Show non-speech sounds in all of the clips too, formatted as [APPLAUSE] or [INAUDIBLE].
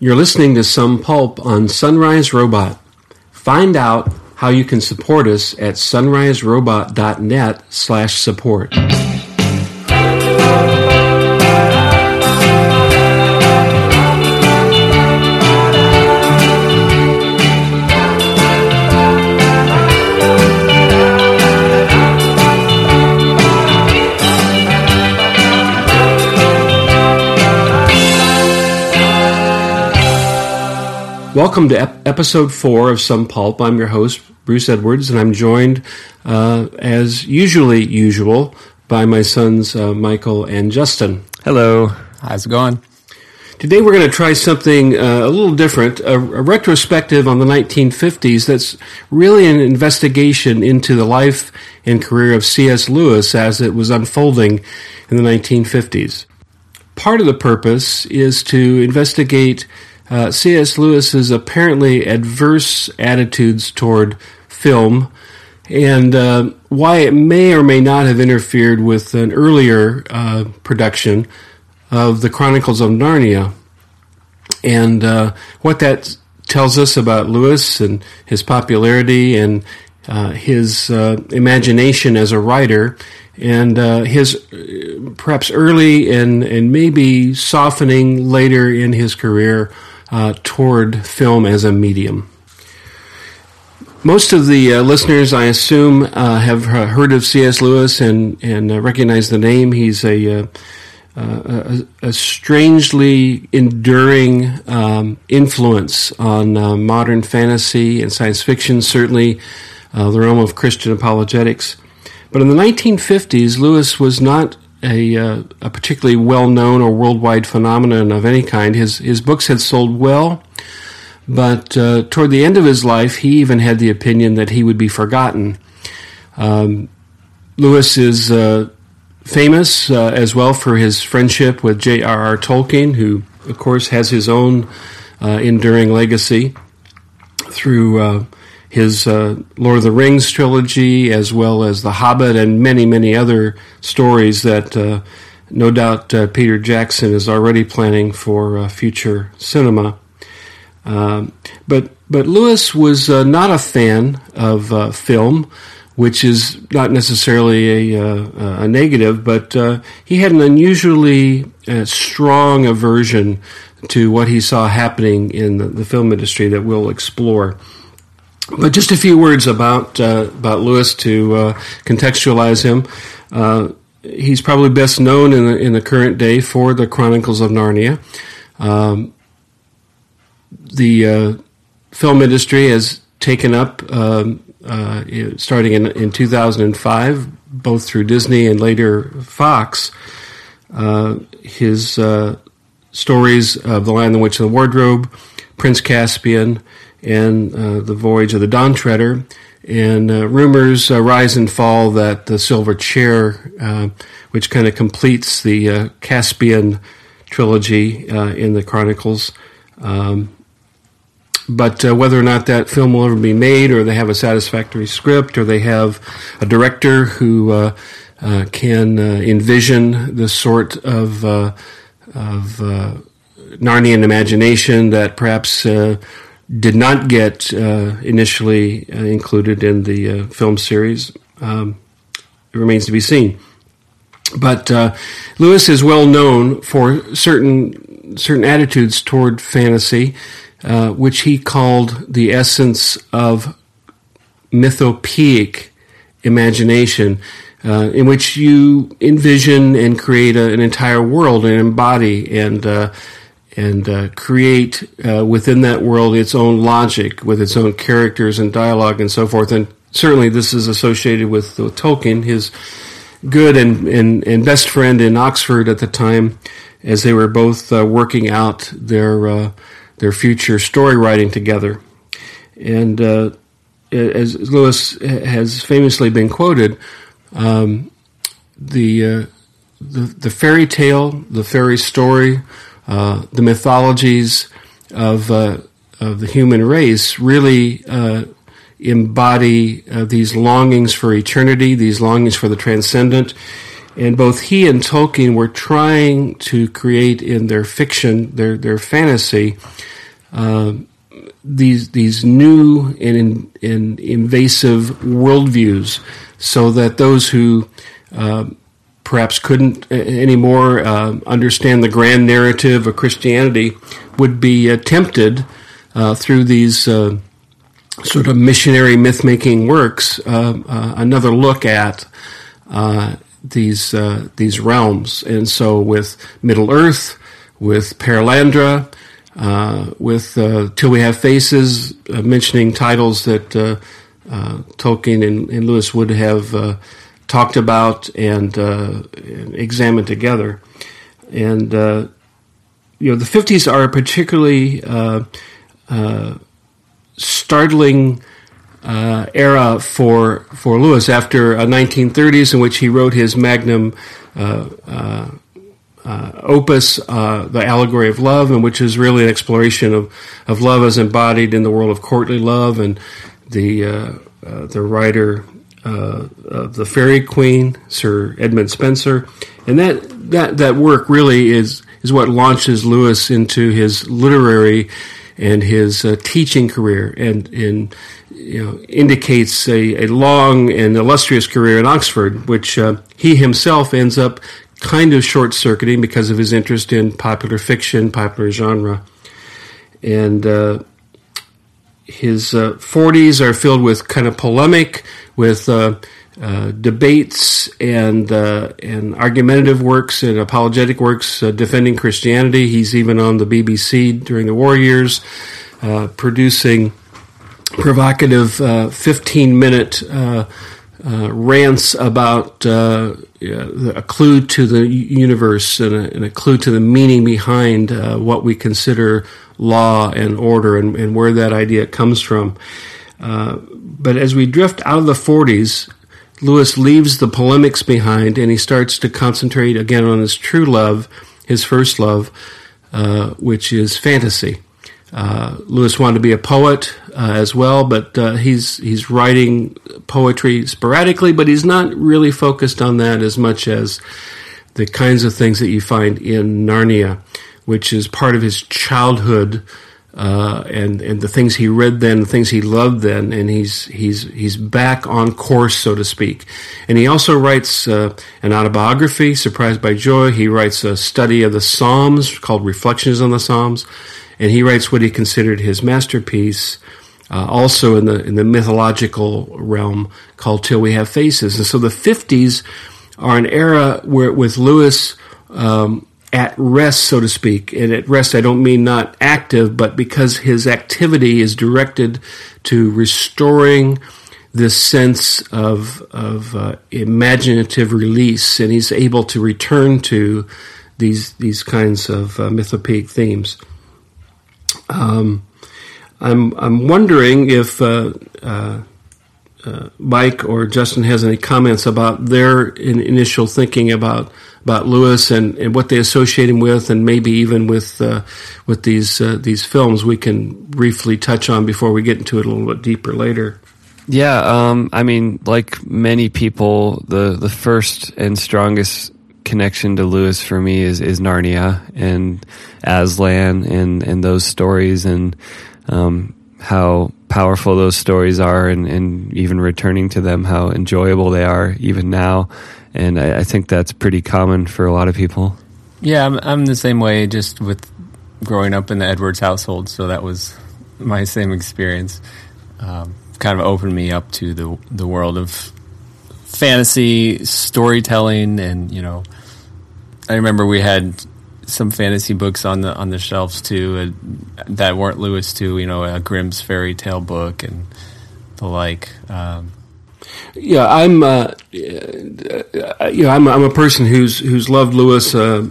You're listening to Some Pulp on Sunrise Robot. Find out how you can support us at sunriserobot.net slash support. Welcome to ep- episode four of Some Pulp. I'm your host, Bruce Edwards, and I'm joined, uh, as usually usual, by my sons, uh, Michael and Justin. Hello. How's it going? Today we're going to try something uh, a little different, a, a, retrospective on the 1950s that's really an investigation into the life and career of C.S. Lewis as it was unfolding in the 1950s. Part of the purpose is to investigate uh, C.S. Lewis's apparently adverse attitudes toward film and uh, why it may or may not have interfered with an earlier uh, production of the Chronicles of Narnia, and uh, what that tells us about Lewis and his popularity and uh, his uh, imagination as a writer, and his perhaps early and and maybe softening later in his career uh, toward film as a medium. Most of the uh, listeners, I assume, uh, have heard of C.S. Lewis and and uh, recognize the name. He's a uh, uh, a, a, strangely enduring um, influence on modern fantasy and science fiction, certainly the realm of Christian apologetics. But in the 1950s, Lewis was not a, uh, a particularly well known or worldwide phenomenon of any kind. His, his books had sold well, but uh, toward the end of his life, he even had the opinion that he would be forgotten. Um, Lewis is uh, famous uh, as well for his friendship with J.R.R. Tolkien, who, of course, has his own uh, enduring legacy through uh, his uh, Lord of the Rings trilogy, as well as The Hobbit, and many, many other stories that uh, no doubt uh, Peter Jackson is already planning for uh, future cinema. Um, but but Lewis was uh, not a fan of uh, film, which is not necessarily a, a negative, but he had an unusually strong aversion to what he saw happening in the, the film industry that we'll explore. But just a few words about uh, about Lewis to uh, contextualize him. Uh, he's probably best known in the, in the current day for the Chronicles of Narnia. Um, the uh, film industry has taken up, um, uh, starting in, in 2005, both through Disney and later Fox, uh, his stories of The Lion, the Witch, and the Wardrobe, Prince Caspian, and uh, the voyage of the Dawn Treader. And uh, rumors uh, rise and fall that the Silver Chair, uh, which kind of completes the uh, Caspian trilogy uh, in the Chronicles, um, but whether or not that film will ever be made, or they have a satisfactory script, or they have a director who can envision the sort of of Narnian imagination that perhaps did not get uh, initially uh, included in the uh, film series. Um, it remains to be seen. But uh, Lewis is well known for certain certain attitudes toward fantasy, uh, which he called the essence of mythopoeic imagination. Uh, in which you envision and create a, an entire world and embody and and uh, create uh, within that world its own logic with its own characters and dialogue and so forth. And certainly this is associated with, with Tolkien, his good and, and, and, best friend in Oxford at the time, as they were both uh, working out their uh, their future story writing together. And uh, as Lewis has famously been quoted, um, the, uh, the the fairy tale, the fairy story uh, the mythologies of uh, of the human race really uh, embody uh, these longings for eternity, these longings for the transcendent, and both he and Tolkien were trying to create in their fiction, their their fantasy, uh, these these new and, and invasive worldviews, so that those who uh, perhaps couldn't anymore uh, understand the grand narrative of Christianity would be uh, tempted uh, through these uh, sort of missionary myth making works another look at these these realms. And so with Middle Earth, with Perelandra, uh, with uh, Till We Have Faces, uh, mentioning titles that Tolkien and, and, Lewis would have talked about and, and, examined together. And, you know, the 50s are a particularly startling uh, era for for Lewis after a 1930s in which he wrote his magnum uh, uh, uh, opus, uh, The Allegory of Love, and which is really an exploration of, of love as embodied in the world of courtly love, and the uh, uh the writer uh, of the Faerie Queene, Sir Edmund Spenser, and that that that work really is is what launches Lewis into his literary and his uh, teaching career, and in you know indicates a, a long and illustrious career in Oxford, which he himself ends up kind of short circuiting because of his interest in popular fiction, popular genre. And uh, his uh, 40s are filled with kind of polemic, with uh, uh debates and uh, and argumentative works and apologetic works uh, defending Christianity. He's even on the BBC during the war years, producing provocative 15 minute uh, rants about uh, a clue to the universe and a, and a, clue to the meaning behind uh, what we consider law and order and, and where that idea comes from. Uh, but as we drift out of the 40s, Lewis leaves the polemics behind and he starts to concentrate again on his true love, his first love, uh, which is fantasy. Uh, Lewis wanted to be a poet uh, as well, but uh, he's he's writing poetry sporadically, but he's not really focused on that as much as the kinds of things that you find in Narnia, which is part of his childhood. Uh, and and the things he read then, the things he loved then, and he's he's he's back on course, so to speak. And he also writes uh, an autobiography, "Surprised by Joy." He writes a study of the Psalms called "Reflections on the Psalms," and he writes what he considered his masterpiece, uh, also in the in the mythological realm called "Till We Have Faces." And so the '50s are an era where with Lewis um, at rest, so to speak. And at rest, I don't mean not active, but because his activity is directed to restoring this sense of of uh, imaginative release, and he's able to return to these these kinds of uh, mythopoeic themes. Um, I'm I'm wondering if uh, uh, uh, Mike or Justin has any comments about their in, initial thinking about about Lewis and, and what they associate him with, and maybe even with uh, with these uh, these films. We can briefly touch on before we get into it a little bit deeper later. Yeah, um, I mean, like many people, the the first and strongest connection to Lewis for me is, is Narnia and Aslan and, and those stories and um, how powerful those stories are and, and even returning to them, how enjoyable they are even now. And I, I think that's pretty common for a lot of people. Yeah, I'm, I'm the same way just with growing up in the Edwards household. So that was my same experience. Um, kind of opened me up to the the world of fantasy storytelling and you know I remember we had some fantasy books on the on the shelves too uh, that weren't Lewis too. You know, a Grimm's fairy tale book and the like. Um, yeah, I'm. Uh, you know, I'm, I'm a person who's who's loved Lewis. Uh,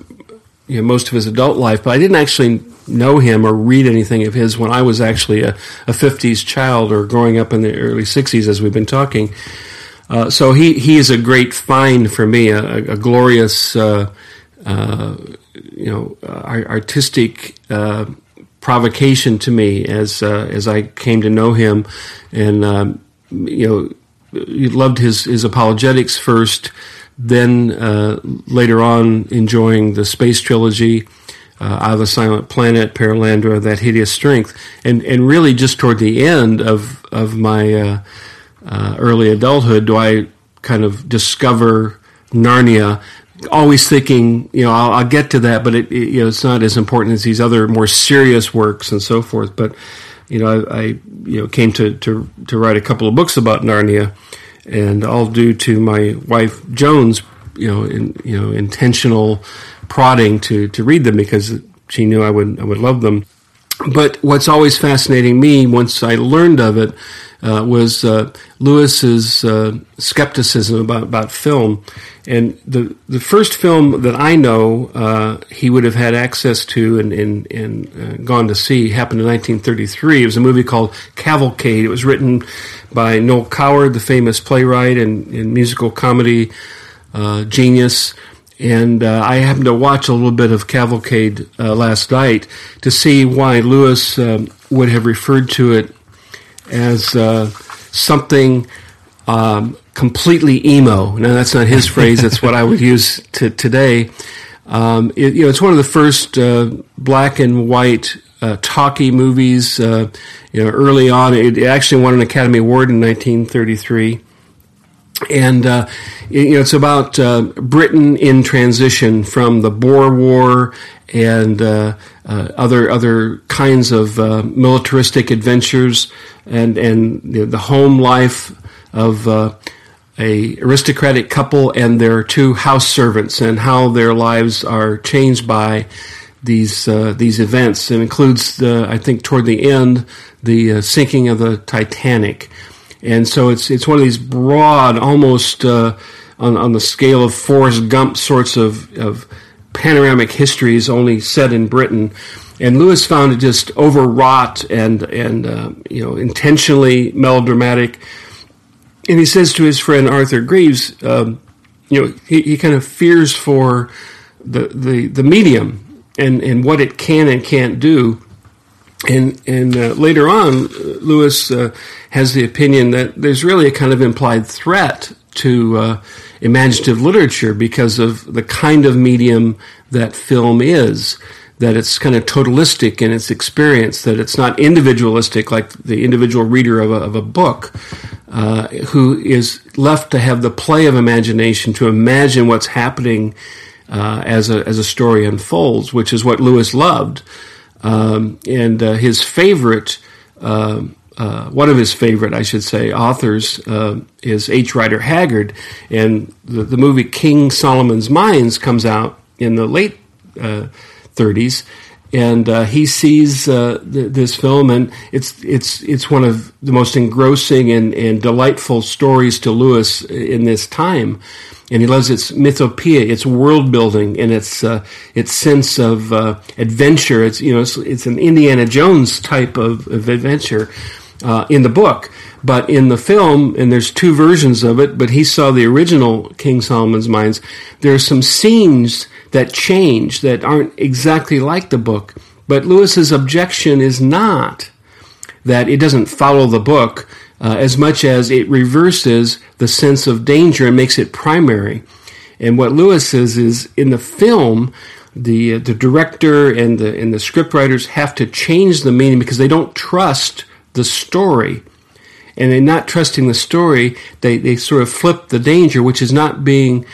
you know, most of his adult life, but I didn't actually know him or read anything of his when I was actually a, a 50s child or growing up in the early 60s, as we've been talking. Uh, so he, he is a great find for me, a, a glorious uh, uh, you know, uh, artistic uh, provocation to me as as I came to know him, and um, you know, loved his his apologetics first, then uh, later on enjoying the space trilogy, uh, of the Silent Planet, Perelandra, That Hideous Strength, and and really just toward the end of of my uh, uh, early adulthood do I kind of discover Narnia. Always thinking, you know, I'll, I'll get to that, but it, it, you know, it's not as important as these other more serious works and so forth. But you know, I, I you know came to, to to write a couple of books about Narnia, and all due to my wife Joan's, you know, in, you know, intentional prodding to to read them because she knew I would I would love them. But what's always fascinating me once I learned of it uh, was uh, Lewis's uh, skepticism about, about film. And the the first film that I know uh, he would have had access to and, and, and uh, gone to see happened in 1933. It was a movie called Cavalcade. It was written by Noel Coward, the famous playwright and, and musical comedy uh, genius. And uh, I happened to watch a little bit of Cavalcade uh, last night to see why Lewis um, would have referred to it as uh, something um, completely emo. Now, that's not his phrase, that's what I would use to, today. Um, it, you know, it's one of the first uh, black and white uh, talkie movies. Uh, you know, early on, it actually won an Academy Award in 1933 and uh, you know it's about uh, Britain in transition from the Boer War and uh, uh other other kinds of uh, militaristic adventures and and you know, the home life of uh, a aristocratic couple and their two house servants and how their lives are changed by these these events. It includes the I think toward the end the sinking of the Titanic and so it's it's one of these broad, almost uh, on on the scale of Forrest Gump sorts of of panoramic histories, only set in Britain. And Lewis found it just overwrought and and uh, you know intentionally melodramatic. And he says to his friend Arthur Greeves, um, you know, he, he kind of fears for the the the medium and and what it can and can't do and and uh, later on, Lewis uh, has the opinion that there's really a kind of implied threat to uh, imaginative literature because of the kind of medium that film is. That it's kind of totalistic in its experience. That it's not individualistic like the individual reader of a, of a book, uh, who is left to have the play of imagination to imagine what's happening uh, as a as a story unfolds, which is what Lewis loved. Um, and uh, his favorite, uh, uh, one of his favorite, I should say, authors uh, is H. Rider Haggard. And the, the, movie King Solomon's Mines comes out in the late 30s. Uh, and uh, he sees th- this film, and it's it's it's one of the most engrossing and, and delightful stories to Lewis in this time and he loves its mythopoeia, its world building, and its uh, its sense of uh, adventure. It's you know it's, it's, an Indiana Jones type of, of adventure uh, in the book, but in the film, and there's two versions of it. But he saw the original King Solomon's Mines. There are some scenes that change that aren't exactly like the book. But Lewis's objection is not that it doesn't follow the book uh, as much as it reverses the sense of danger and makes it primary. And what Lewis says is in the film, the uh, the director and the and the scriptwriters have to change the meaning because they don't trust the story. And in not trusting the story, they, they sort of flip the danger, which is not being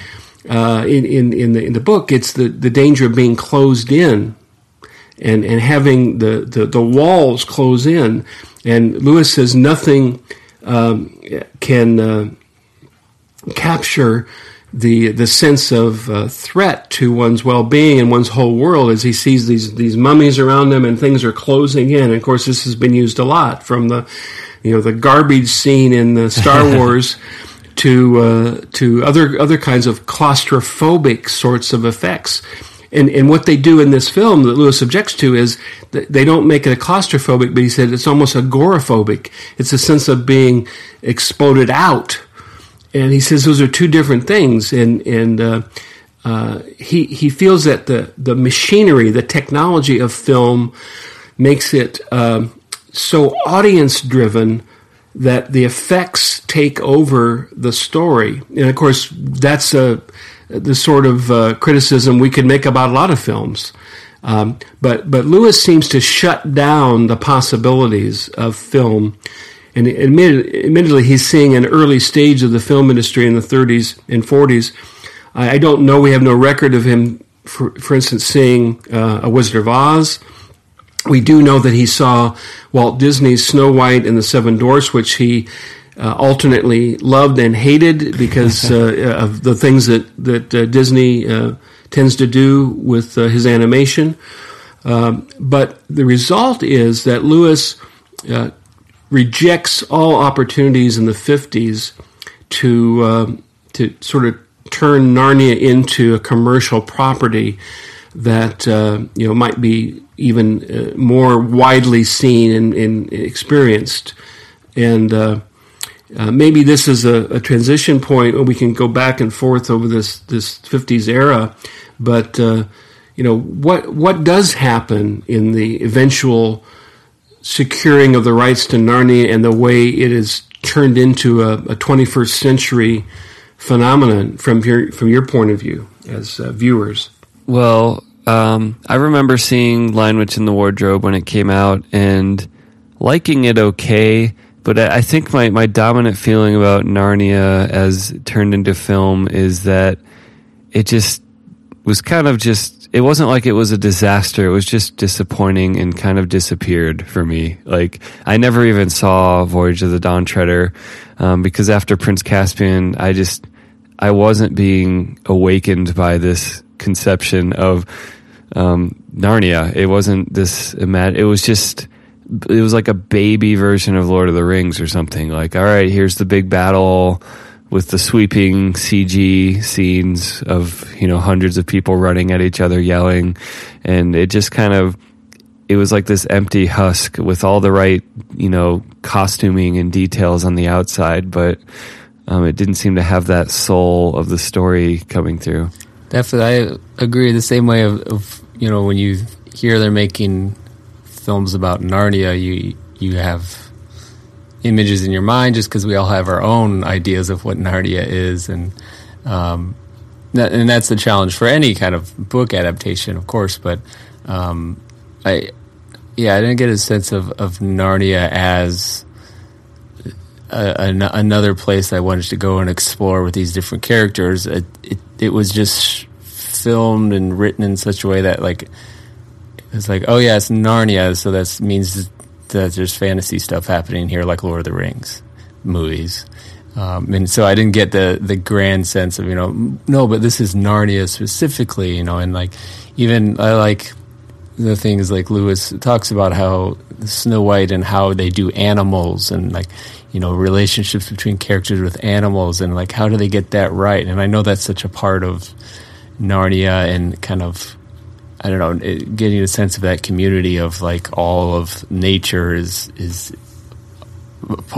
uh, in, in, in, the, in the book, it's the, the danger of being closed in and, and having the, the, the walls close in. And Lewis says nothing um, can uh, capture the the sense of uh, threat to one's well being and one's whole world as he sees these these mummies around him and things are closing in. And of course, this has been used a lot from the you know the garbage scene in the Star [LAUGHS] Wars. to uh, to other other kinds of claustrophobic sorts of effects, and, and what they do in this film that Lewis objects to is they don't make it a claustrophobic, but he said it's almost agoraphobic. It's a sense of being exploded out. And he says those are two different things. And, and uh, uh, he, he feels that the, the machinery, the technology of film makes it uh, so audience driven that the effects take over the story. And of course, that's a, the sort of uh, criticism we could make about a lot of films. Um, but but Lewis seems to shut down the possibilities of film, and admitted, admittedly, he's seeing an early stage of the film industry in the 30s and 40s. I, I don't know. We have no record of him, for, for instance, seeing uh, A Wizard of Oz we do know that he saw Walt Disney's Snow White and the Seven Dwarfs, which he uh, alternately loved and hated because [LAUGHS] uh, of the things that that uh, Disney uh, tends to do with uh, his animation. Um, but the result is that Lewis uh, rejects all opportunities in the fifties to um, to sort of turn Narnia into a commercial property that you know might be even uh, more widely seen and, and experienced. And uh, uh, maybe this is a, a, transition point where we can go back and forth over this this 50s era. But uh, you know what what does happen in the eventual securing of the rights to Narnia and the way it is turned into a, a 21st century phenomenon from your from your point of view as uh, viewers. Well, um, I remember seeing Lion Witch in the Wardrobe when it came out and liking it okay, but I think my, my dominant feeling about Narnia as turned into film is that it just was kind of just, it wasn't like it was a disaster. It was just disappointing and kind of disappeared for me. Like, I never even saw Voyage of the Dawn Treader, um, because after Prince Caspian, I just, I wasn't being awakened by this conception of um, Narnia. It wasn't this. It was just. It was like a baby version of Lord of the Rings or something. Like, all right, here's the big battle with the sweeping CG scenes of you know hundreds of people running at each other, yelling, and it just kind of. It was like this empty husk with all the right, you know, costuming and details on the outside, but um, it didn't seem to have that soul of the story coming through. Definitely, I agree. The same way of, of you know when you hear they're making films about Narnia, you you have images in your mind just because we all have our own ideas of what Narnia is, and um, that, and that's the challenge for any kind of book adaptation, of course. But um, I, yeah, I didn't get a sense of, of Narnia as a, an, another place I wanted to go and explore with these different characters. It, it, it was just filmed and written in such a way that like it's like oh yeah it's Narnia so that means that there's fantasy stuff happening here like Lord of the Rings movies. Um, and so I didn't get the the grand sense of you know no but this is Narnia specifically you know and like even I like the things like Lewis talks about how Snow White and how they do animals and like you know relationships between characters with animals and like how do they get that right? And I know that's such a part of Narnia and kind of I don't know, getting a sense of that community of like all of nature is is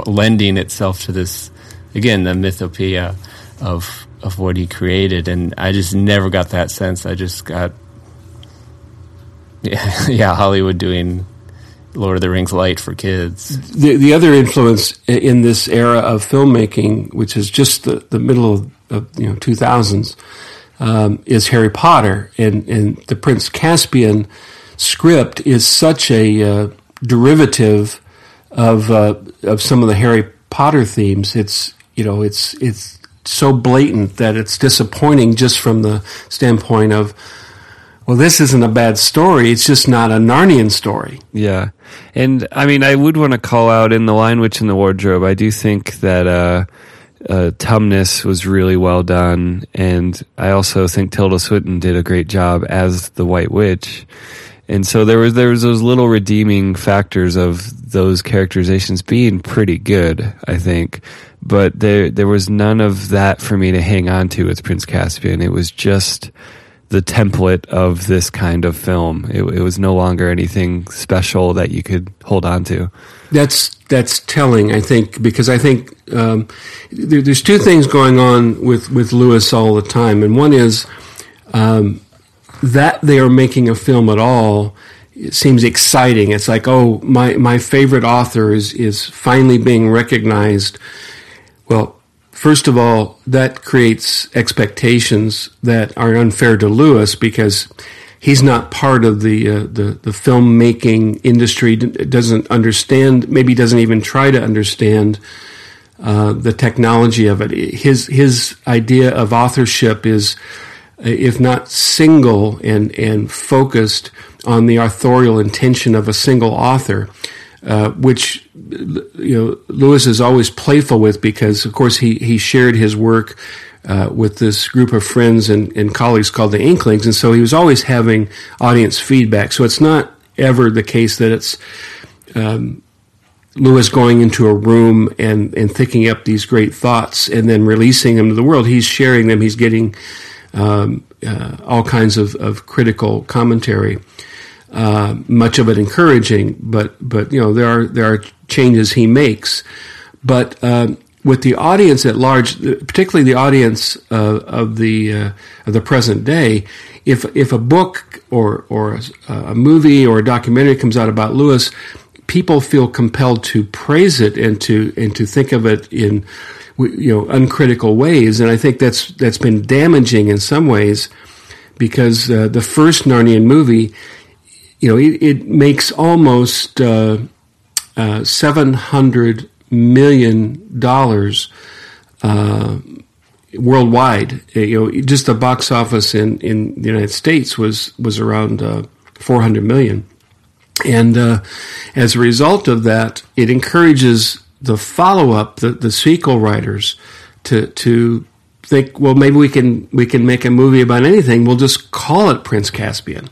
lending itself to this again the mythopoeia of of what he created, and I just never got that sense. I just got yeah, [LAUGHS] yeah Hollywood doing Lord of the Rings light for kids. The the other influence in this era of filmmaking, which is just the, the middle of, of you know two thousands um, is Harry Potter, and, and the Prince Caspian script is such a uh, derivative of uh, of some of the Harry Potter themes. It's you know it's it's so blatant that it's disappointing just from the standpoint of well, this isn't a bad story. It's just not a Narnian story. Yeah. And I mean, I would want to call out in The Lion Witch in the Wardrobe, I do think that, uh, uh, Tumnus was really well done, and I also think Tilda Swinton did a great job as the White Witch. And so there was there was those little redeeming factors of those characterizations being pretty good, I think. But there there was none of that for me to hang on to with Prince Caspian. It was just the template of this kind of film. It, it was no longer anything special that you could hold on to. That's that's telling, I think, because I think um, there, there's two things going on with with Lewis all the time, and one is um, that they are making a film at all it seems exciting. It's like, oh, my, my favorite author is, is finally being recognized. Well, first of all, that creates expectations that are unfair to Lewis because he's not part of the uh, the, the filmmaking industry. Doesn't understand. Maybe doesn't even try to understand uh, the technology of it. His his idea of authorship is, if not single and and focused on the authorial intention of a single author, uh, which you know Lewis is always playful with because, of course, he he shared his work. Uh, with this group of friends and, and colleagues called the Inklings, and so he was always having audience feedback. So it's not ever the case that it's um, Lewis going into a room and, and thinking up these great thoughts and then releasing them to the world. He's sharing them. He's getting um, uh, all kinds of, of critical commentary, uh, much of it encouraging. But but you know there are there are changes he makes. But uh, with the audience at large, particularly the audience uh, of the uh, of the present day, if if a book or or a, a movie or a documentary comes out about Lewis people feel compelled to praise it and to and to think of it in you know uncritical ways, and I think that's that's been damaging in some ways because uh, the first Narnian movie, you know, it, it makes almost uh, uh, seven hundred million dollars uh, worldwide. Uh, you know, just the box office in, in the United States was was around uh, four hundred million. And uh, as a result of that, it encourages the follow up, the, the sequel writers, to to think, well, maybe we can we can make a movie about anything. We'll just call it Prince Caspian,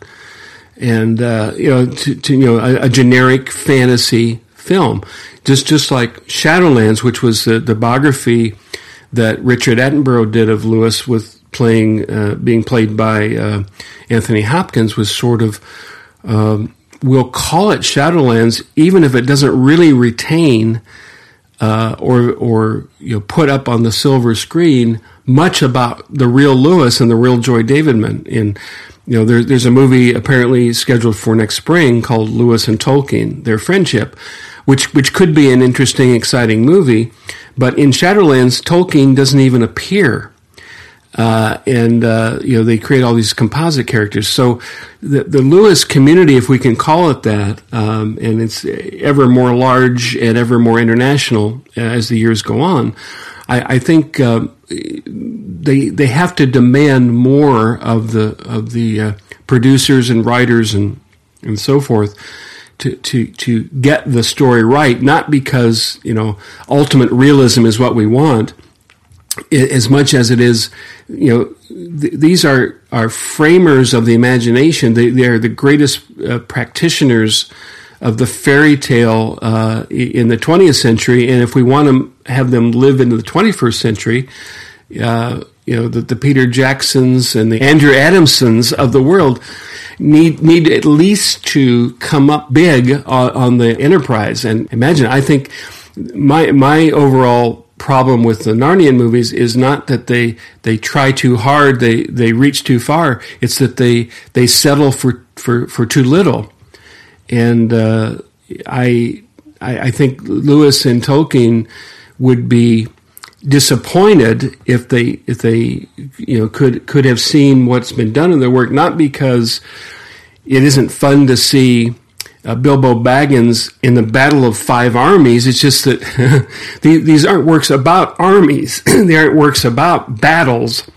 and uh, you know, to, to you know, a, a, generic fantasy film, just just like Shadowlands, which was the, the biography that Richard Attenborough did of Lewis, with playing uh, being played by uh, Anthony Hopkins, was sort of. Um, we'll call it Shadowlands, even if it doesn't really retain uh, or or you know put up on the silver screen much about the real Lewis and the real Joy Davidman. In you know, there, there's a movie apparently scheduled for next spring called Lewis and Tolkien: Their Friendship, which which could be an interesting, exciting movie. But in Shadowlands, Tolkien doesn't even appear uh, and uh, you know they create all these composite characters. So the, the Lewis community, if we can call it that, um, and it's ever more large and ever more international as the years go on. I, I think uh, they they have to demand more of the of the uh, producers and writers and and so forth. To, to, to get the story right, not because, you know, ultimate realism is what we want, as much as it is, you know, th- these are, are framers of the imagination. They, they are the greatest uh, practitioners of the fairy tale uh, in the 20th century. And if we want to have them live into the 21st century, uh, you know, the, the, Peter Jacksons and the Andrew Adamsons of the world need need at least to come up big on, on the enterprise. And imagine, I think my my overall problem with the Narnian movies is not that they they try too hard, they they reach too far. It's that they they settle for for for too little. And uh, I, I I think Lewis and Tolkien would be disappointed if they if they you know could could have seen what's been done in their work not because it isn't fun to see uh, Bilbo Baggins in the Battle of Five Armies. It's just that [LAUGHS] these aren't works about armies. [CLEARS THROAT] they aren't works about battles.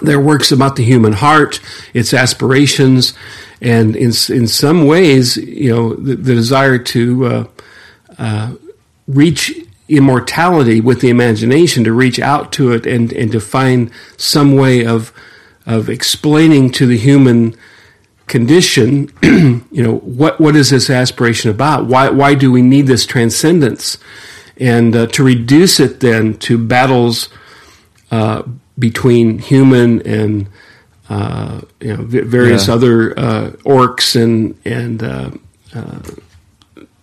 They're works about the human heart, its aspirations, and in in some ways, you know, the, the desire to uh, uh, reach immortality with the imagination, to reach out to it, and and to find some way of of explaining to the human condition, [CLEARS THROAT] you know, what, what is this aspiration about? Why, why do we need this transcendence? And uh, to reduce it then to battles uh, between human and uh, you know various yeah. other uh, orcs and and uh, uh,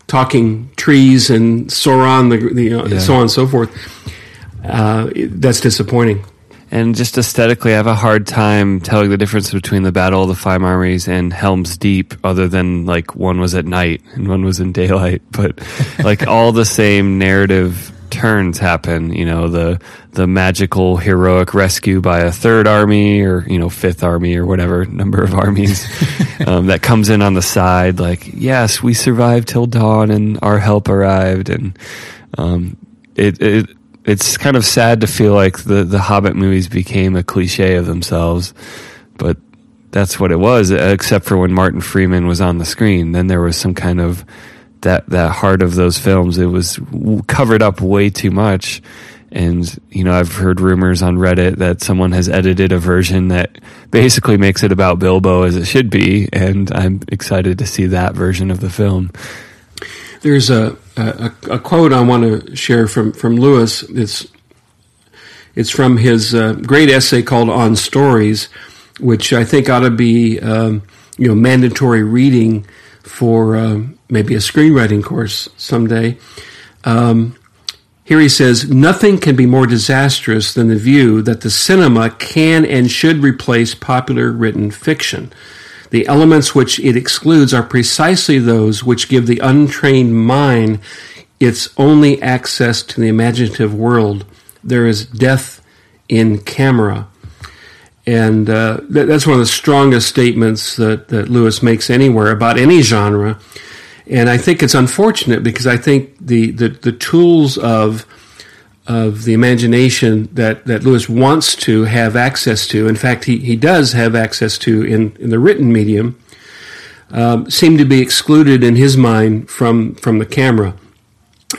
talking trees and Sauron, the, the know, yeah. so on and so forth. Uh, that's disappointing. and just aesthetically, I have a hard time telling the difference between the Battle of the Five Armies and Helm's Deep, other than like one was at night and one was in daylight. [LAUGHS] But like all the same narrative turns happen. You know, the the magical heroic rescue by a third army or you know fifth army or whatever number of armies [LAUGHS] um, that comes in on the side. Like, yes, we survived till dawn and our help arrived, and um, it, it it's kind of sad to feel like the the Hobbit movies became a cliche of themselves, but that's what it was. Except for when Martin Freeman was on the screen, then there was some kind of that that heart of those films. It was covered up way too much. And, you know, I've heard rumors on Reddit that someone has edited a version that basically makes it about Bilbo as it should be. And I'm excited to see that version of the film. There's a, a, a quote I want to share from, from Lewis. It's, it's from his uh, great essay called On Stories, which I think ought to be, um, you know, mandatory reading for um, maybe a screenwriting course someday. Um, here he says, Nothing can be more disastrous than the view that the cinema can and should replace popular written fiction. The elements which it excludes are precisely those which give the untrained mind its only access to the imaginative world. There is death in camera. And uh, that's one of the strongest statements that, that Lewis makes anywhere about any genre. And I think it's unfortunate because I think the, the, the tools of of the imagination that, that Lewis wants to have access to, in fact, he, he does have access to in, in the written medium, um, seem to be excluded in his mind from, from the camera.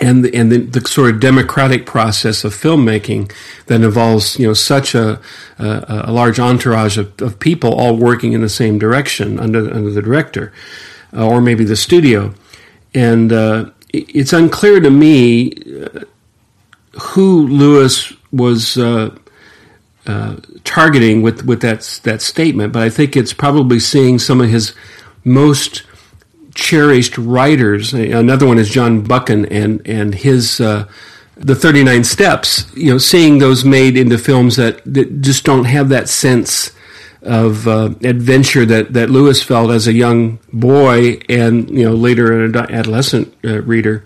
And, the, and the, the, sort of democratic process of filmmaking that involves, you know, such a, a, a large entourage of, of people all working in the same direction under, under the director or maybe the studio. And uh, it's unclear to me uh, who Lewis was uh, uh, targeting with, with that, that statement, but I think it's probably seeing some of his most cherished writers. Another one is John Buchan and, and his uh, the 39 steps you know seeing those made into films that, that just don't have that sense of uh, adventure that, that Lewis felt as a young boy and you know later an adolescent uh, reader.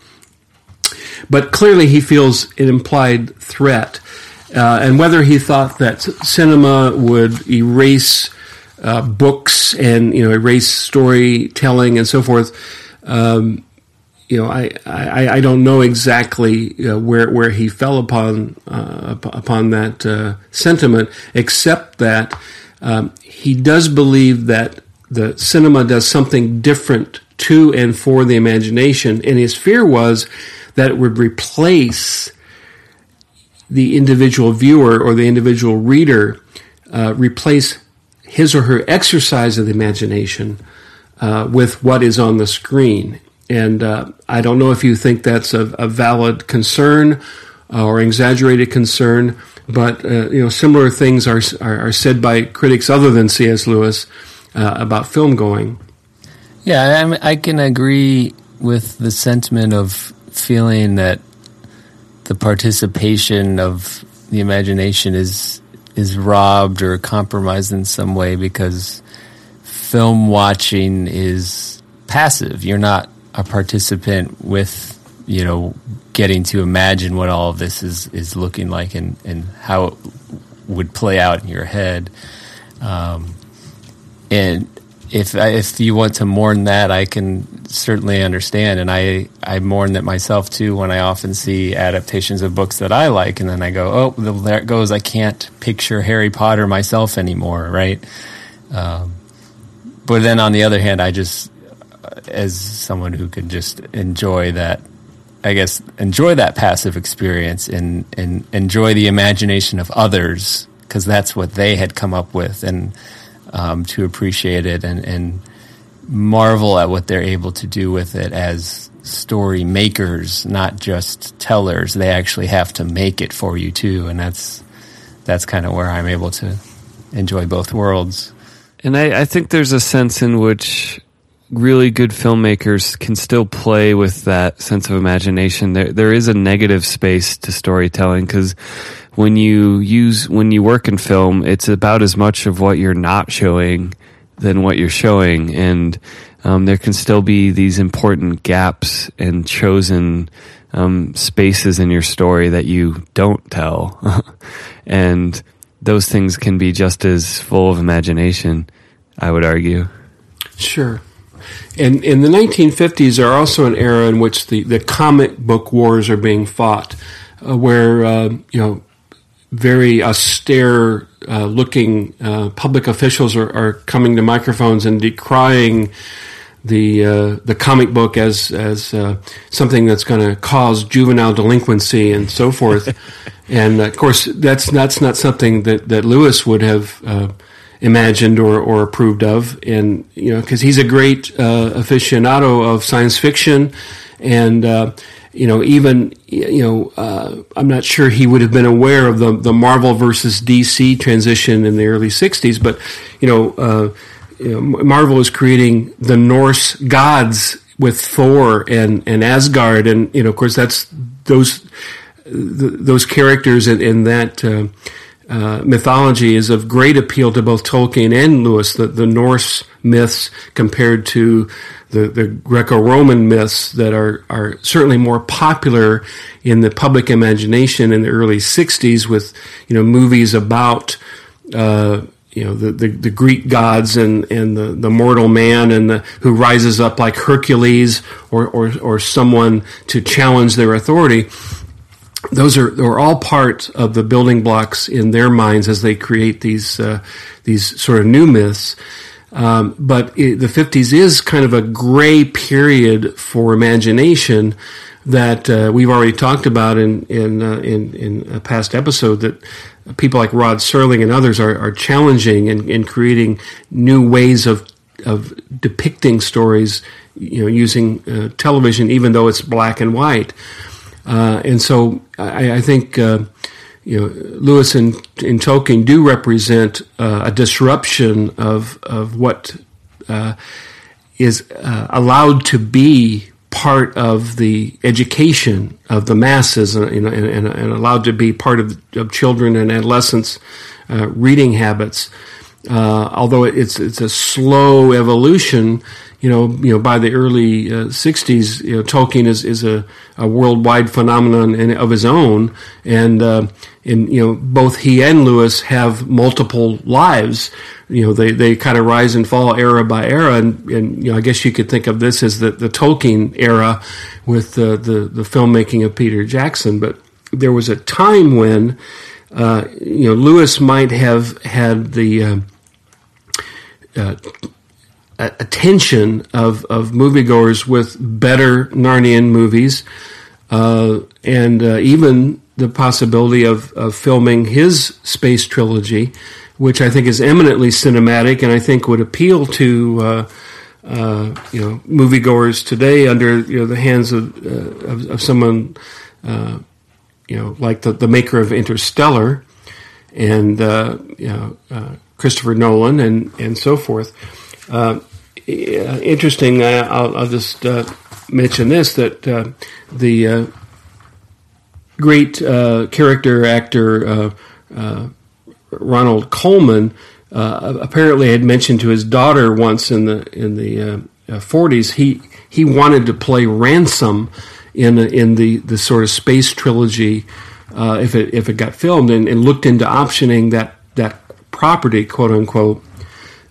But clearly, he feels an implied threat, uh, and whether he thought that cinema would erase uh, books and you know erase storytelling and so forth. Um, you know, I, I, I, don't know exactly where where he fell upon uh, upon that uh, sentiment, except that um, he does believe that the cinema does something different to and for the imagination, and his fear was that it would replace the individual viewer or the individual reader, uh, replace his or her exercise of the imagination uh, with what is on the screen. And uh, I don't know if you think that's a, a valid concern or an exaggerated concern, but uh, you know, similar things are, are, are said by critics other than C.S. Lewis uh, about film going. Yeah, I, I can agree with the sentiment of feeling that the participation of the imagination is is robbed or compromised in some way because film watching is passive. You're not a participant with you know getting to imagine what all of this is is looking like and and how it would play out in your head. Um, and if if you want to mourn that, I can certainly understand, and I I mourn that myself too when I often see adaptations of books that I like, and then I go, oh, there it goes. I can't picture Harry Potter myself anymore, right? Um, but then on the other hand, I just as someone who can just enjoy that I guess enjoy that passive experience and and enjoy the imagination of others because that's what they had come up with and um, to appreciate it and and marvel at what they're able to do with it as story makers, not just tellers. They actually have to make it for you too, and that's that's kind of where I'm able to enjoy both worlds. And I, I think there's a sense in which really good filmmakers can still play with that sense of imagination. There, there is a negative space to storytelling because when you use, when you work in film, it's about as much of what you're not showing than what you're showing. And, um, there can still be these important gaps and chosen, um, spaces in your story that you don't tell. [LAUGHS] and those things can be just as full of imagination, I would argue. Sure. And in the 1950s are also an era in which the, the comic book wars are being fought, uh, where, uh, you know, very austere uh, looking uh, public officials are, are, coming to microphones and decrying the uh, the comic book as as uh, something that's going to cause juvenile delinquency and so forth. [LAUGHS] and of course, that's that's not something that that Lewis would have imagined or, or approved of. And, you know, because he's a great uh, aficionado of science fiction. And, uh, you know, even, you know, uh, I'm not sure he would have been aware of the, the Marvel versus DC transition in the early 60s, but, you know, uh, you know Marvel is creating the Norse gods with Thor and, and Asgard. And, you know, of course, that's those, those characters in that, uh, mythology is of great appeal to both Tolkien and Lewis, the, the Norse myths compared to the, the Greco-Roman myths that are, are certainly more popular in the public imagination in the early 60s with, you know, movies about, uh, you know, the, the, the, Greek gods and, and the, the mortal man and the, who rises up like Hercules or, or, or someone to challenge their authority those are, are all part of the building blocks in their minds as they create these uh, these sort of new myths. Um, but it, the 50s is kind of a gray period for imagination that uh, we've already talked about in in, uh, in, in a past episode that people like Rod Serling and others are, are challenging and, and creating new ways of of depicting stories, you know, using uh, television, even though it's black and white. Uh, and so I, I think uh, you know Lewis and, and Tolkien do represent uh, a disruption of of what uh, is uh, allowed to be part of the education of the masses, and, and, and, and allowed to be part of, of children and adolescents' reading habits. Although it's it's a slow evolution, you know, you know, by the early uh, '60s, you know, Tolkien is is a, a worldwide phenomenon in, of his own, and uh, and you know, both he and Lewis have multiple lives. You know, they, they kind of rise and fall era by era, and, and you know, I guess you could think of this as the, the Tolkien era with the, the the filmmaking of Peter Jackson. But there was a time when, uh, you know, Lewis might have had the uh, uh, attention of, of moviegoers with better Narnian movies, uh, and uh, even the possibility of, of filming his space trilogy, which I think is eminently cinematic and I think would appeal to uh, uh you know moviegoers today under you know the hands of uh, of, of, someone uh, you know like the, the maker of Interstellar. And you know Christopher Nolan and and so forth. Uh, interesting. Uh, I'll, I'll, just uh, mention this that uh, the uh, great character actor Ronald Colman apparently had mentioned to his daughter once in the in the 40s he he wanted to play Ransom in in the the sort of space trilogy if it if it got filmed and, and looked into optioning that property quote unquote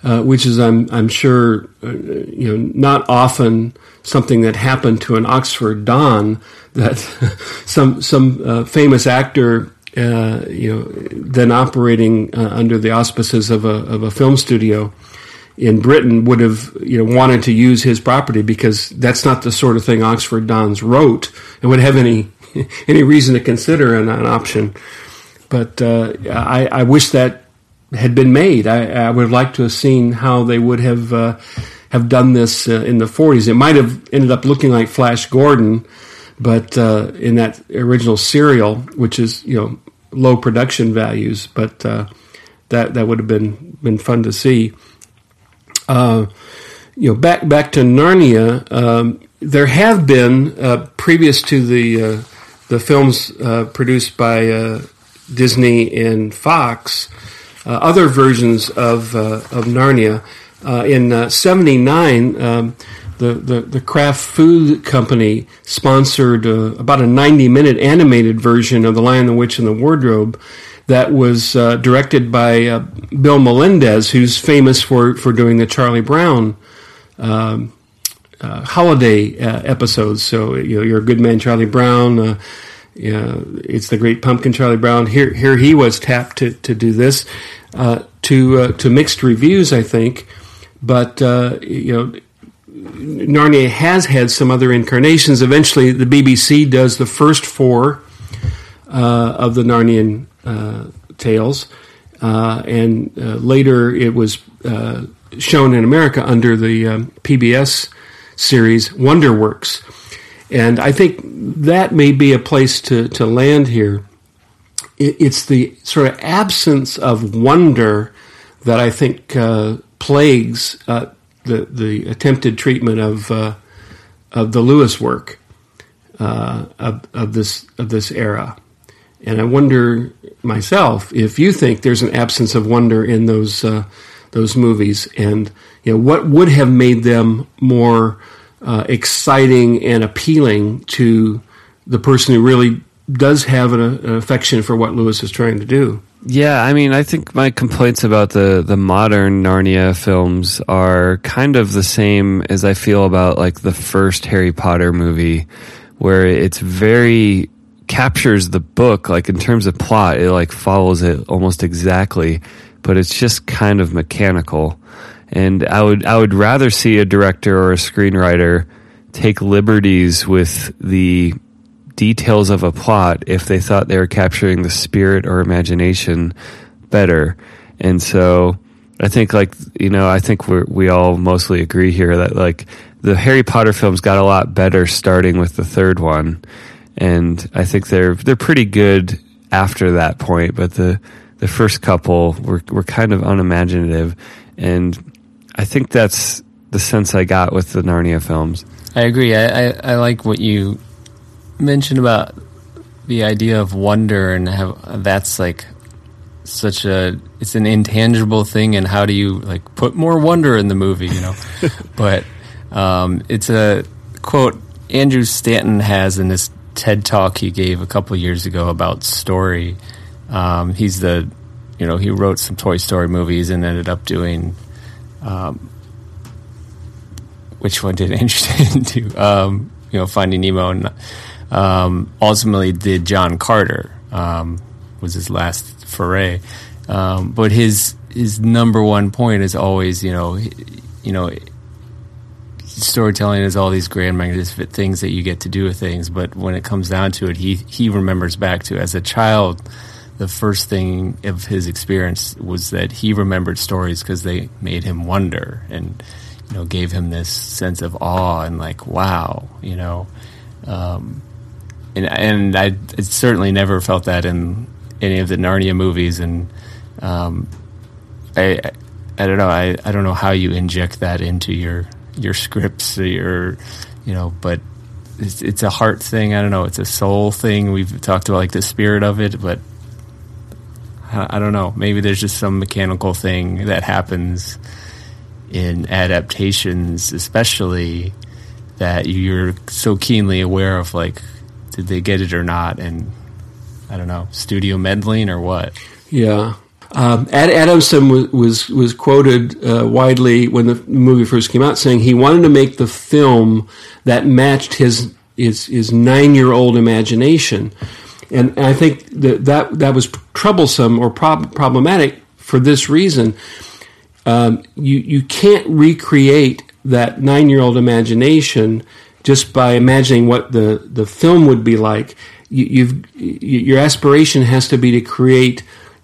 uh, which is I'm I'm sure uh, you know not often something that happened to an Oxford Don that [LAUGHS] some some uh, famous actor uh, you know then operating uh, under the auspices of a of a film studio in Britain would have you know wanted to use his property because that's not the sort of thing Oxford Dons wrote and would have any [LAUGHS] any reason to consider an, an option. But uh, I, I wish that had been made. I, I, would have liked to have seen how they would have uh, have done this uh, in the 40s. It might have ended up looking like Flash Gordon, but uh, in that original serial, which is you know low production values, but uh, that that would have been been fun to see. Uh, you know, back back to Narnia, um, there have been uh, previous to the the films produced by Disney and Fox, other versions of of Narnia. in '79, um, the, the the Kraft Food Company sponsored about a 90 minute animated version of The Lion, the Witch, and the Wardrobe that was uh, directed by uh, Bill Melendez, who's famous for, for doing the Charlie Brown um, uh, holiday uh, episodes. So you know, you're a good man, Charlie Brown. Uh, know, it's the Great Pumpkin, Charlie Brown. Here, here he was tapped to, to do this uh, to to mixed reviews, I think. But you know, Narnia has had some other incarnations. Eventually, the BBC does the first four of the Narnian uh, tales, uh, and uh, later it was shown in America under the um, PBS series Wonder Wonderworks. And I think that may be a place to, to land here. it's the sort of absence of wonder that I think uh, plagues uh, the the attempted treatment of uh, of the Lewis work of, of this of this era. And I wonder myself if you think there's an absence of wonder in those uh, those movies, and you know what would have made them more uh, exciting and appealing to the person who really does have an, an, affection for what Lewis is trying to do. Yeah, I mean, I think my complaints about the the modern Narnia films are kind of the same as I feel about like the first Harry Potter movie, where it's very captures the book like in terms of plot it like follows it almost exactly but it's just kind of mechanical and i would i would rather see a director or a screenwriter take liberties with the details of a plot if they thought they were capturing the spirit or imagination better and so i think like you know i think we we all mostly agree here that like the harry potter films got a lot better starting with the third one and I think they're they're pretty good after that point. But the the first couple were were kind of unimaginative, and I think that's the sense I got with the Narnia films. I agree. I, I, I like what you mentioned about the idea of wonder and how that's like such a it's an intangible thing and how do you like put more wonder in the movie you know [LAUGHS] but um, it's a quote andrew stanton has in this TED talk he gave a couple years ago about story. Um, he's the, you know, he wrote some Toy Story movies and ended up doing, um, which one did [LAUGHS] Andrew do? Um, you know, Finding Nemo, and um, ultimately did John Carter um, was his last foray. Um, but his his number one point is always, you know, you know, storytelling is all these grand magnificent things that you get to do with things, but when it comes down to it, he he remembers back to as a child, the first thing of his experience was that he remembered stories because they made him wonder and you know gave him this sense of awe and like wow, you know, um, and and I, I certainly never felt that in any of the Narnia movies, and um, I I don't know I, I don't know how you inject that into your your scripts, your you know, but it's, it's a heart thing. I don't know. It's a soul thing. We've talked about like the spirit of it, but I, don't know. Maybe there's just some mechanical thing that happens in adaptations, especially that you're so keenly aware of. Like, did they get it or not? And I don't know, studio meddling or what? Yeah, um, Ad Adamson was was, was quoted uh, widely when the movie first came out, saying he wanted to make the film that matched his his, his nine year old imagination, and I think that that, that was troublesome or prob- problematic for this reason. Um, you you can't recreate that nine year old imagination just by imagining what the, the film would be like. You, your aspiration has to be to create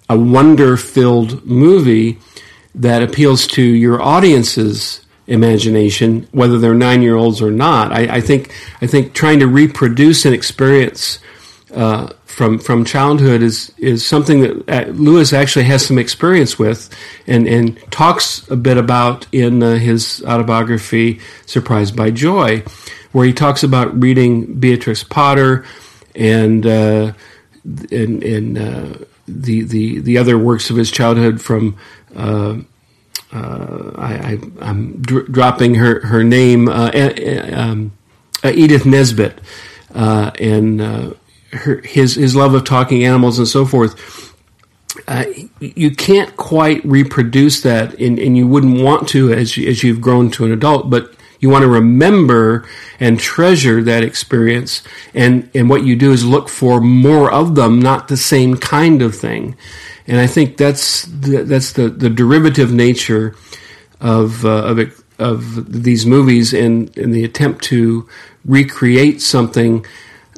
a wonder filled movie that appeals to your audience's imagination, whether they're nine year olds or not. I, I, think I think trying to reproduce an experience uh, from from childhood is is something that uh, Lewis actually has some experience with, and and talks a bit about in uh, his autobiography "Surprised by Joy," where he talks about reading Beatrix Potter and uh, and, and uh, the the the other works of his childhood from. Uh, I, am dr- dropping her her name, um, Edith Nesbit, and her, his his love of talking animals and so forth. Uh, you can't quite reproduce that, and, and you wouldn't want to as you, as you've grown to an adult. But you want to remember and treasure that experience, and and what you do is look for more of them, not the same kind of thing. And I think that's the, that's the, the derivative nature of uh, of it, of these movies, and in the attempt to recreate something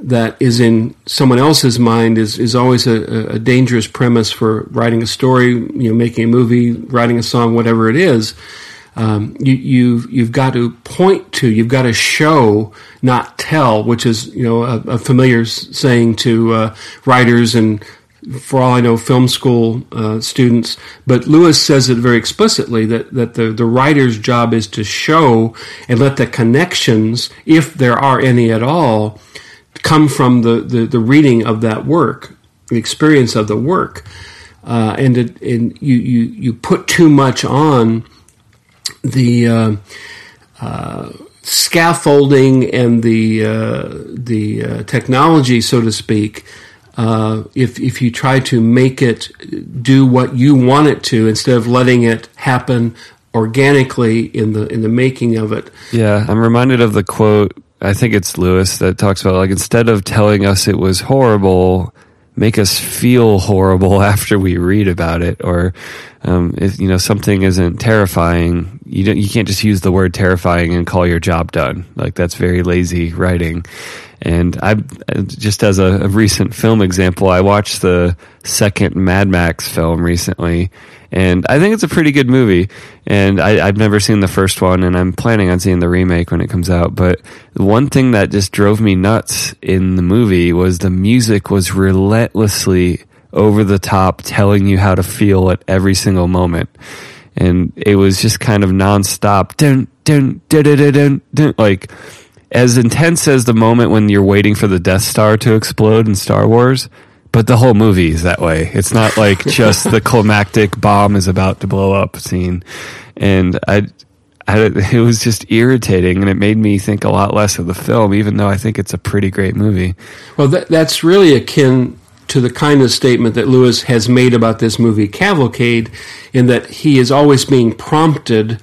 that is in someone else's mind is, is always a, a, dangerous premise for writing a story, you know, making a movie, writing a song, whatever it is. Um, you, you've you've got to point to, you've got to show, not tell, which is you know a, a familiar saying to uh, writers and for all I know, film school uh, students. But Lewis says it very explicitly that, that the, the writer's job is to show and let the connections, if there are any at all, come from the, the, the reading of that work, the experience of the work. Uh, and it, and you, you, you put too much on the uh, uh, scaffolding and the uh, the uh, technology, so to speak. Uh, if if you try to make it do what you want it to instead of letting it happen organically in the in the making of it. Yeah, I'm reminded of the quote I think it's Lewis that talks about like instead of telling us it was horrible, make us feel horrible [LAUGHS] after we read about it. Or um, if you know something isn't terrifying, you don't you can't just use the word terrifying and call your job done. Like that's very lazy writing. And I just as a, a recent film example, I watched the second Mad Max film recently and I think it's a pretty good movie. And I, have never seen the first one, and I'm planning on seeing the remake when it comes out. But one thing that just drove me nuts in the movie was the music was relentlessly over the top, telling you how to feel at every single moment. And it was just kind of nonstop. Dun, dun, dun, dun, dun, dun, dun, like, as intense as the moment when you're waiting for the Death Star to explode in Star Wars, but the whole movie is that way. It's not like [LAUGHS] just the climactic bomb is about to blow up scene. And I, I, it was just irritating and it made me think a lot less of the film, even though I think it's a pretty great movie. Well, that, that's really akin to the kind of statement that Lewis has made about this movie Cavalcade, in that he is always being prompted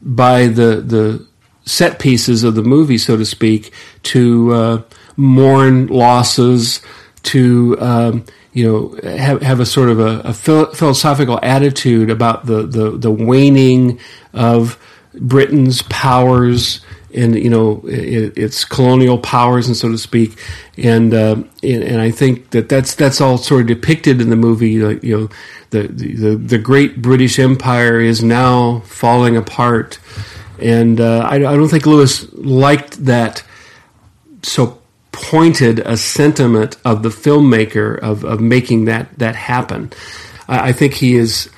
by the, the set pieces of the movie, so to speak, to uh, mourn losses, to um, you know have, have a sort of a, a, philosophical attitude about the, the, the waning of Britain's powers and you know it, its colonial powers and so to speak. And, uh, and, and I think that that's that's all sort of depicted in the movie like you know the, the the great British Empire is now falling apart. And uh, I, I don't think Lewis liked that so pointed a sentiment of the filmmaker of, of making that, that happen. I, I think he is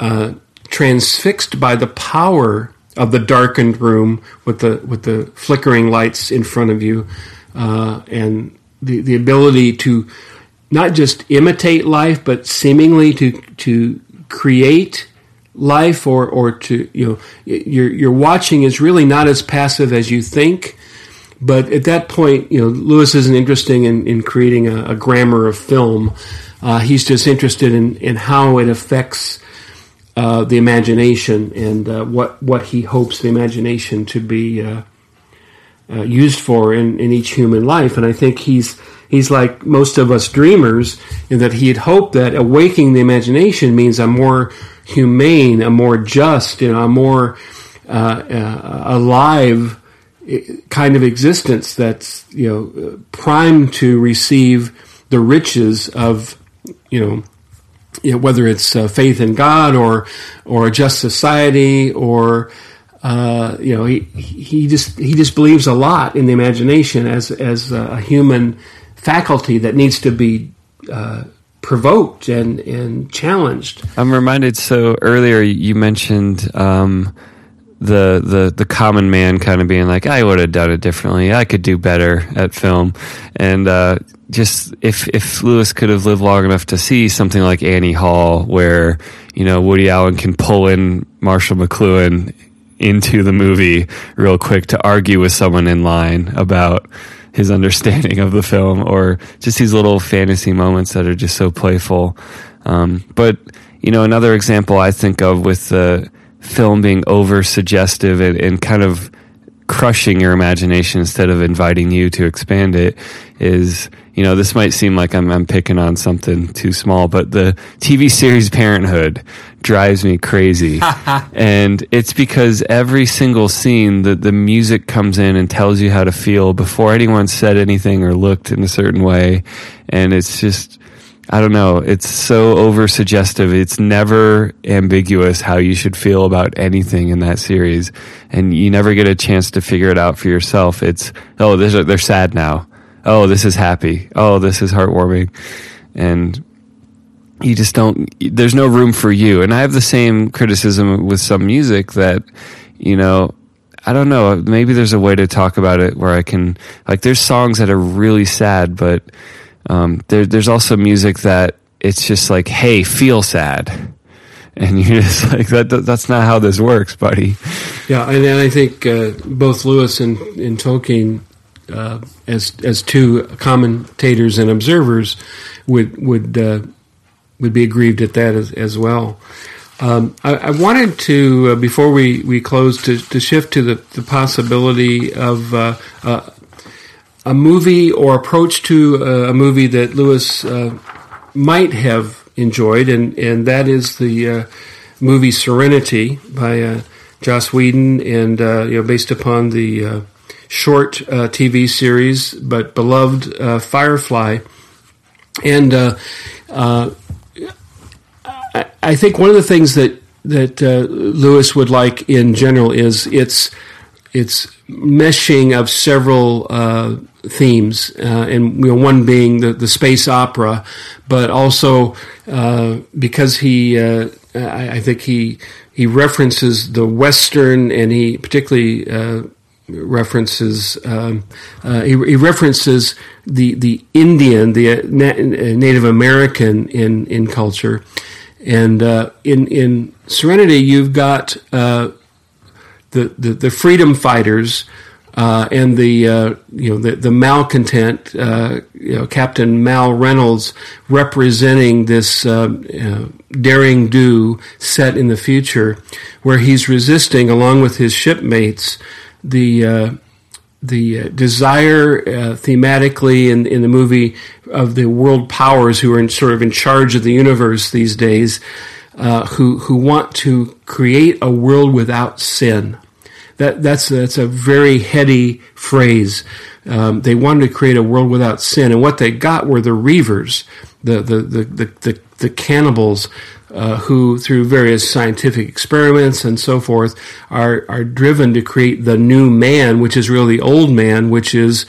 uh, transfixed by the power of the darkened room with the with the flickering lights in front of you, uh, and the the ability to not just imitate life, but seemingly to to create life or or to you know your your watching is really not as passive as you think but at that point, you know, Lewis isn't interested in, in creating a, a grammar of film. Uh, he's just interested in, in how it affects uh, the imagination and uh, what what he hopes the imagination to be uh, uh, used for in, in each human life. And I think he's he's like most of us dreamers in that he had hoped that awakening the imagination means a more humane, a more just, you know, a more uh, alive kind of existence that's you know primed to receive the riches of you know, you know whether it's uh, faith in God or or a just society or uh, you know he he just he just believes a lot in the imagination as as a human faculty that needs to be uh, provoked and, and challenged. I'm reminded. So earlier you mentioned um, the the the common man kind of being like, I would have done it differently. I could do better at film, and uh, just if if Lewis could have lived long enough to see something like Annie Hall, where you know Woody Allen can pull in Marshall McLuhan into the movie real quick to argue with someone in line about his understanding of the film, or just these little fantasy moments that are just so playful. Um, but you know, another example I think of with the film being over suggestive and, and kind of crushing your imagination instead of inviting you to expand it is you know this might seem like I'm, I'm picking on something too small but the tv series parenthood drives me crazy. [LAUGHS] And it's because every single scene that the music comes in and tells you how to feel before anyone said anything or looked in a certain way. And it's just I don't know. It's so over suggestive. It's never ambiguous how you should feel about anything in that series. And you never get a chance to figure it out for yourself. It's, oh, they're, they're sad now. Oh, this is happy. Oh, this is heartwarming. And you just don't, there's no room for you. And I have the same criticism with some music that, you know, I don't know. Maybe there's a way to talk about it where I can, like, there's songs that are really sad, but, um, there, there's also music that it's just like, hey, feel sad. And you're just [LAUGHS] like, that, that's not how this works, buddy. Yeah, and, I think uh, both Lewis and, and Tolkien, uh, as as two commentators and observers, would would uh, would be aggrieved at that as, as well. Um, I, I, wanted to, uh, before we, we close, to, to shift to the, the possibility of uh, uh, a movie or approach to a, a movie that Lewis uh, might have enjoyed, and, and that is the uh, movie Serenity by uh, Joss Whedon, and uh, you know based upon the uh, short uh, TV series but beloved Firefly, and I, I, think one of the things that that Lewis would like in general is its its meshing of several uh, themes, uh, and you know, one being the, the space opera, but also uh, because he, uh, I, I, think he he references the Western, and he particularly uh, references um, uh, he, he, references the the Indian, the Native American in in culture, and in in Serenity, you've got the, the, the freedom fighters uh, and the uh, you know the, the malcontent uh, you know Captain Mal Reynolds representing this uh, daring do set in the future, where he's resisting along with his shipmates the uh, the desire uh, thematically in in the movie of the world powers who are in, sort of in charge of the universe these days, who who want to create a world without sin that that's that's a very heady phrase. Um, they wanted to create a world without sin, and what they got were the reavers, the the the the, the, the cannibals. Uh, who, through various scientific experiments and so forth, are are driven to create the new man, which is really the old man, which is,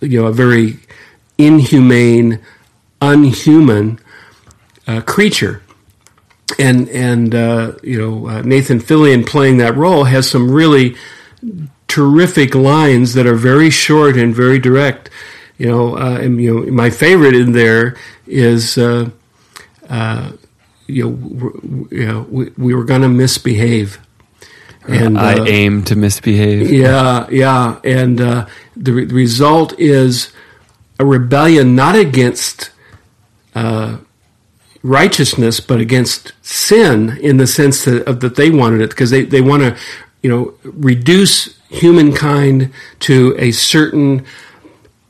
you know, a very inhumane, unhuman uh, creature and and uh, you know uh, Nathan Fillion playing that role has some really terrific lines that are very short and very direct. You know, uh, and you know my favorite in there is uh, uh, you know you know we, we were going to misbehave. And I uh, aim to misbehave. Yeah, yeah, and the re- result is a rebellion not against righteousness, but against sin in the sense that, that they wanted it because they, they want to, you know, reduce humankind to a certain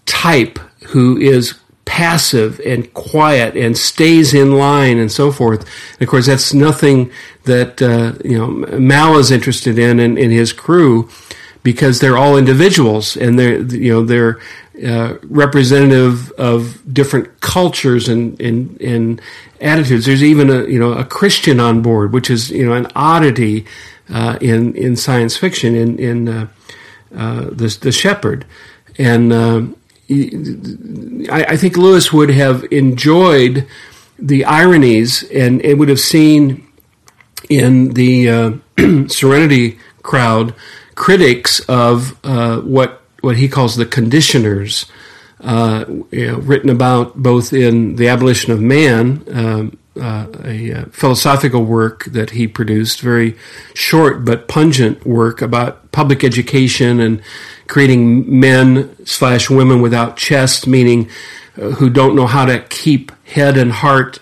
type who is passive and quiet and stays in line and so forth. And of course, that's nothing that uh, you know Mal is interested in and, in his crew because they're all individuals and they're you know they're uh, representative of different cultures and, and and attitudes. There's even a you know a Christian on board, which is you know an oddity uh, in in science fiction in in uh, uh the the Shepherd, and uh, I, I think Lewis would have enjoyed the ironies and it would have seen in the [CLEARS THROAT] Serenity crowd critics of what what he calls the conditioners, uh, you know, written about both in the abolition of man, um, uh, a uh, philosophical work that he produced, very short but pungent work about public education and creating men slash women without chest, meaning uh, who don't know how to keep head and heart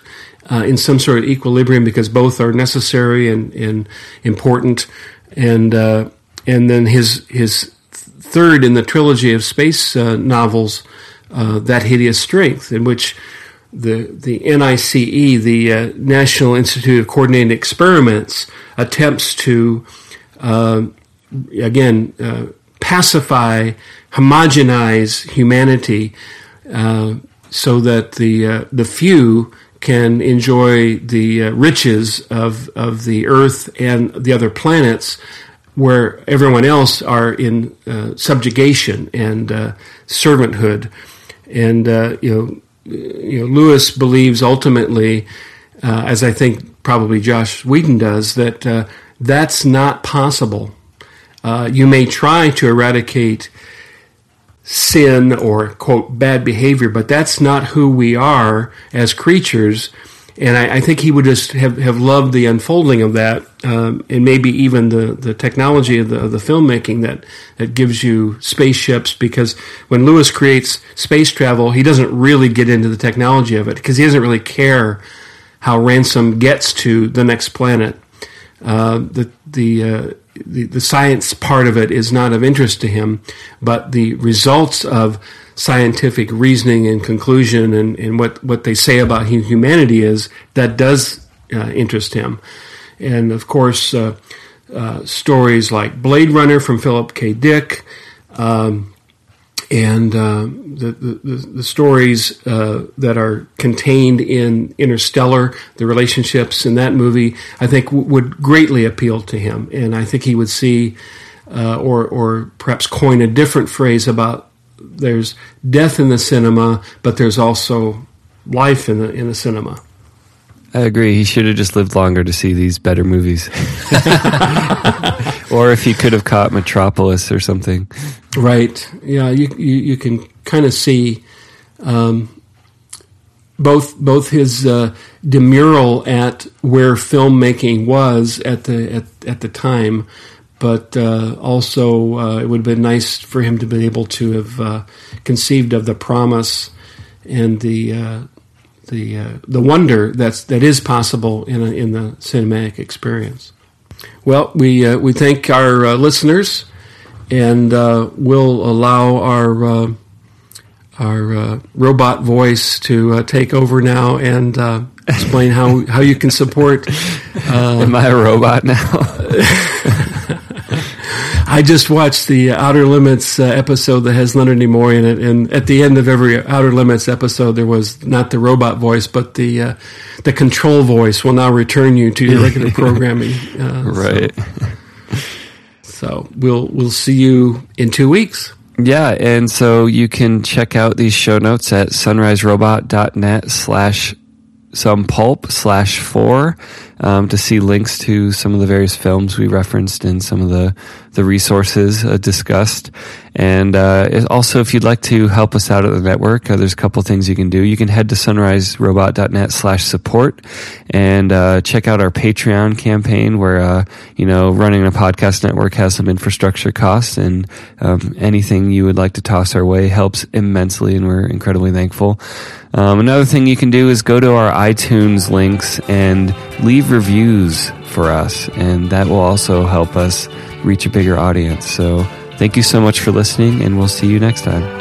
uh, in some sort of equilibrium because both are necessary and, and important. And uh, and then his his third in the trilogy of space uh, novels, uh, that hideous strength, in which the the NICE, the uh, National Institute of Coordinated Experiments, attempts to uh, again uh, pacify, homogenize humanity, uh, so that the the few can enjoy the riches of of the Earth and the other planets where everyone else are in uh, subjugation and uh, servanthood. And uh, you know, you know, Lewis believes ultimately, uh, as I think probably Joss Whedon does, that uh, that's not possible. Uh, you may try to eradicate sin or quote bad behavior, but that's not who we are as creatures and I, I, think he would just have, have loved the unfolding of that, um, and maybe even the, the technology of the, of the filmmaking that, that gives you spaceships. Because when Lewis creates space travel, he doesn't really get into the technology of it because he doesn't really care how Ransom gets to the next planet. Uh, the the, uh, the the science part of it is not of interest to him, but the results of scientific reasoning and conclusion and, and what, what they say about humanity is, that does uh, interest him. And of course, uh, uh, stories like Blade Runner from Philip K. Dick, um, and uh, the, the, the, stories uh, that are contained in Interstellar, the relationships in that movie, I think w- would greatly appeal to him. And I think he would see, uh, or, or perhaps coin a different phrase about there's death in the cinema, but there's also life in the in the cinema. I agree. He should have just lived longer to see these better movies. [LAUGHS] [LAUGHS] or if he could have caught Metropolis or something. Right. Yeah, you you, you can kind of see um, both both his uh, demurral at where filmmaking was at the at, at the time, but uh, also uh, it would have been nice for him to be able to have uh, conceived of the promise and the uh, the uh, the wonder that's that is possible in a, in the cinematic experience. Well, we uh, we thank our listeners, and we'll allow our our robot voice to take over now and explain how how you can support. [LAUGHS] Am I a robot now? [LAUGHS] I just watched the Outer Limits uh, episode that has Leonard Nimoy in it, and at the end of every Outer Limits episode, there was not the robot voice, but the uh, the control voice will now return you to your regular [LAUGHS] programming. Uh, right. So, so we'll we'll see you in two weeks. Yeah, and so you can check out these show notes at sunriserobot.net slash some pulp slash four um, to see links to some of the various films we referenced and some of the the resources uh, discussed. And uh, also, if you'd like to help us out at the network, uh, there's a couple things you can do. You can head to sunriserobot.net slash support and uh, check out our Patreon campaign where, uh, you know, running a podcast network has some infrastructure costs and um, anything you would like to toss our way helps immensely and we're incredibly thankful. Um, another thing you can do is go to our iTunes links and leave reviews for us, and that will also help us reach a bigger audience. So thank you so much for listening, and we'll see you next time.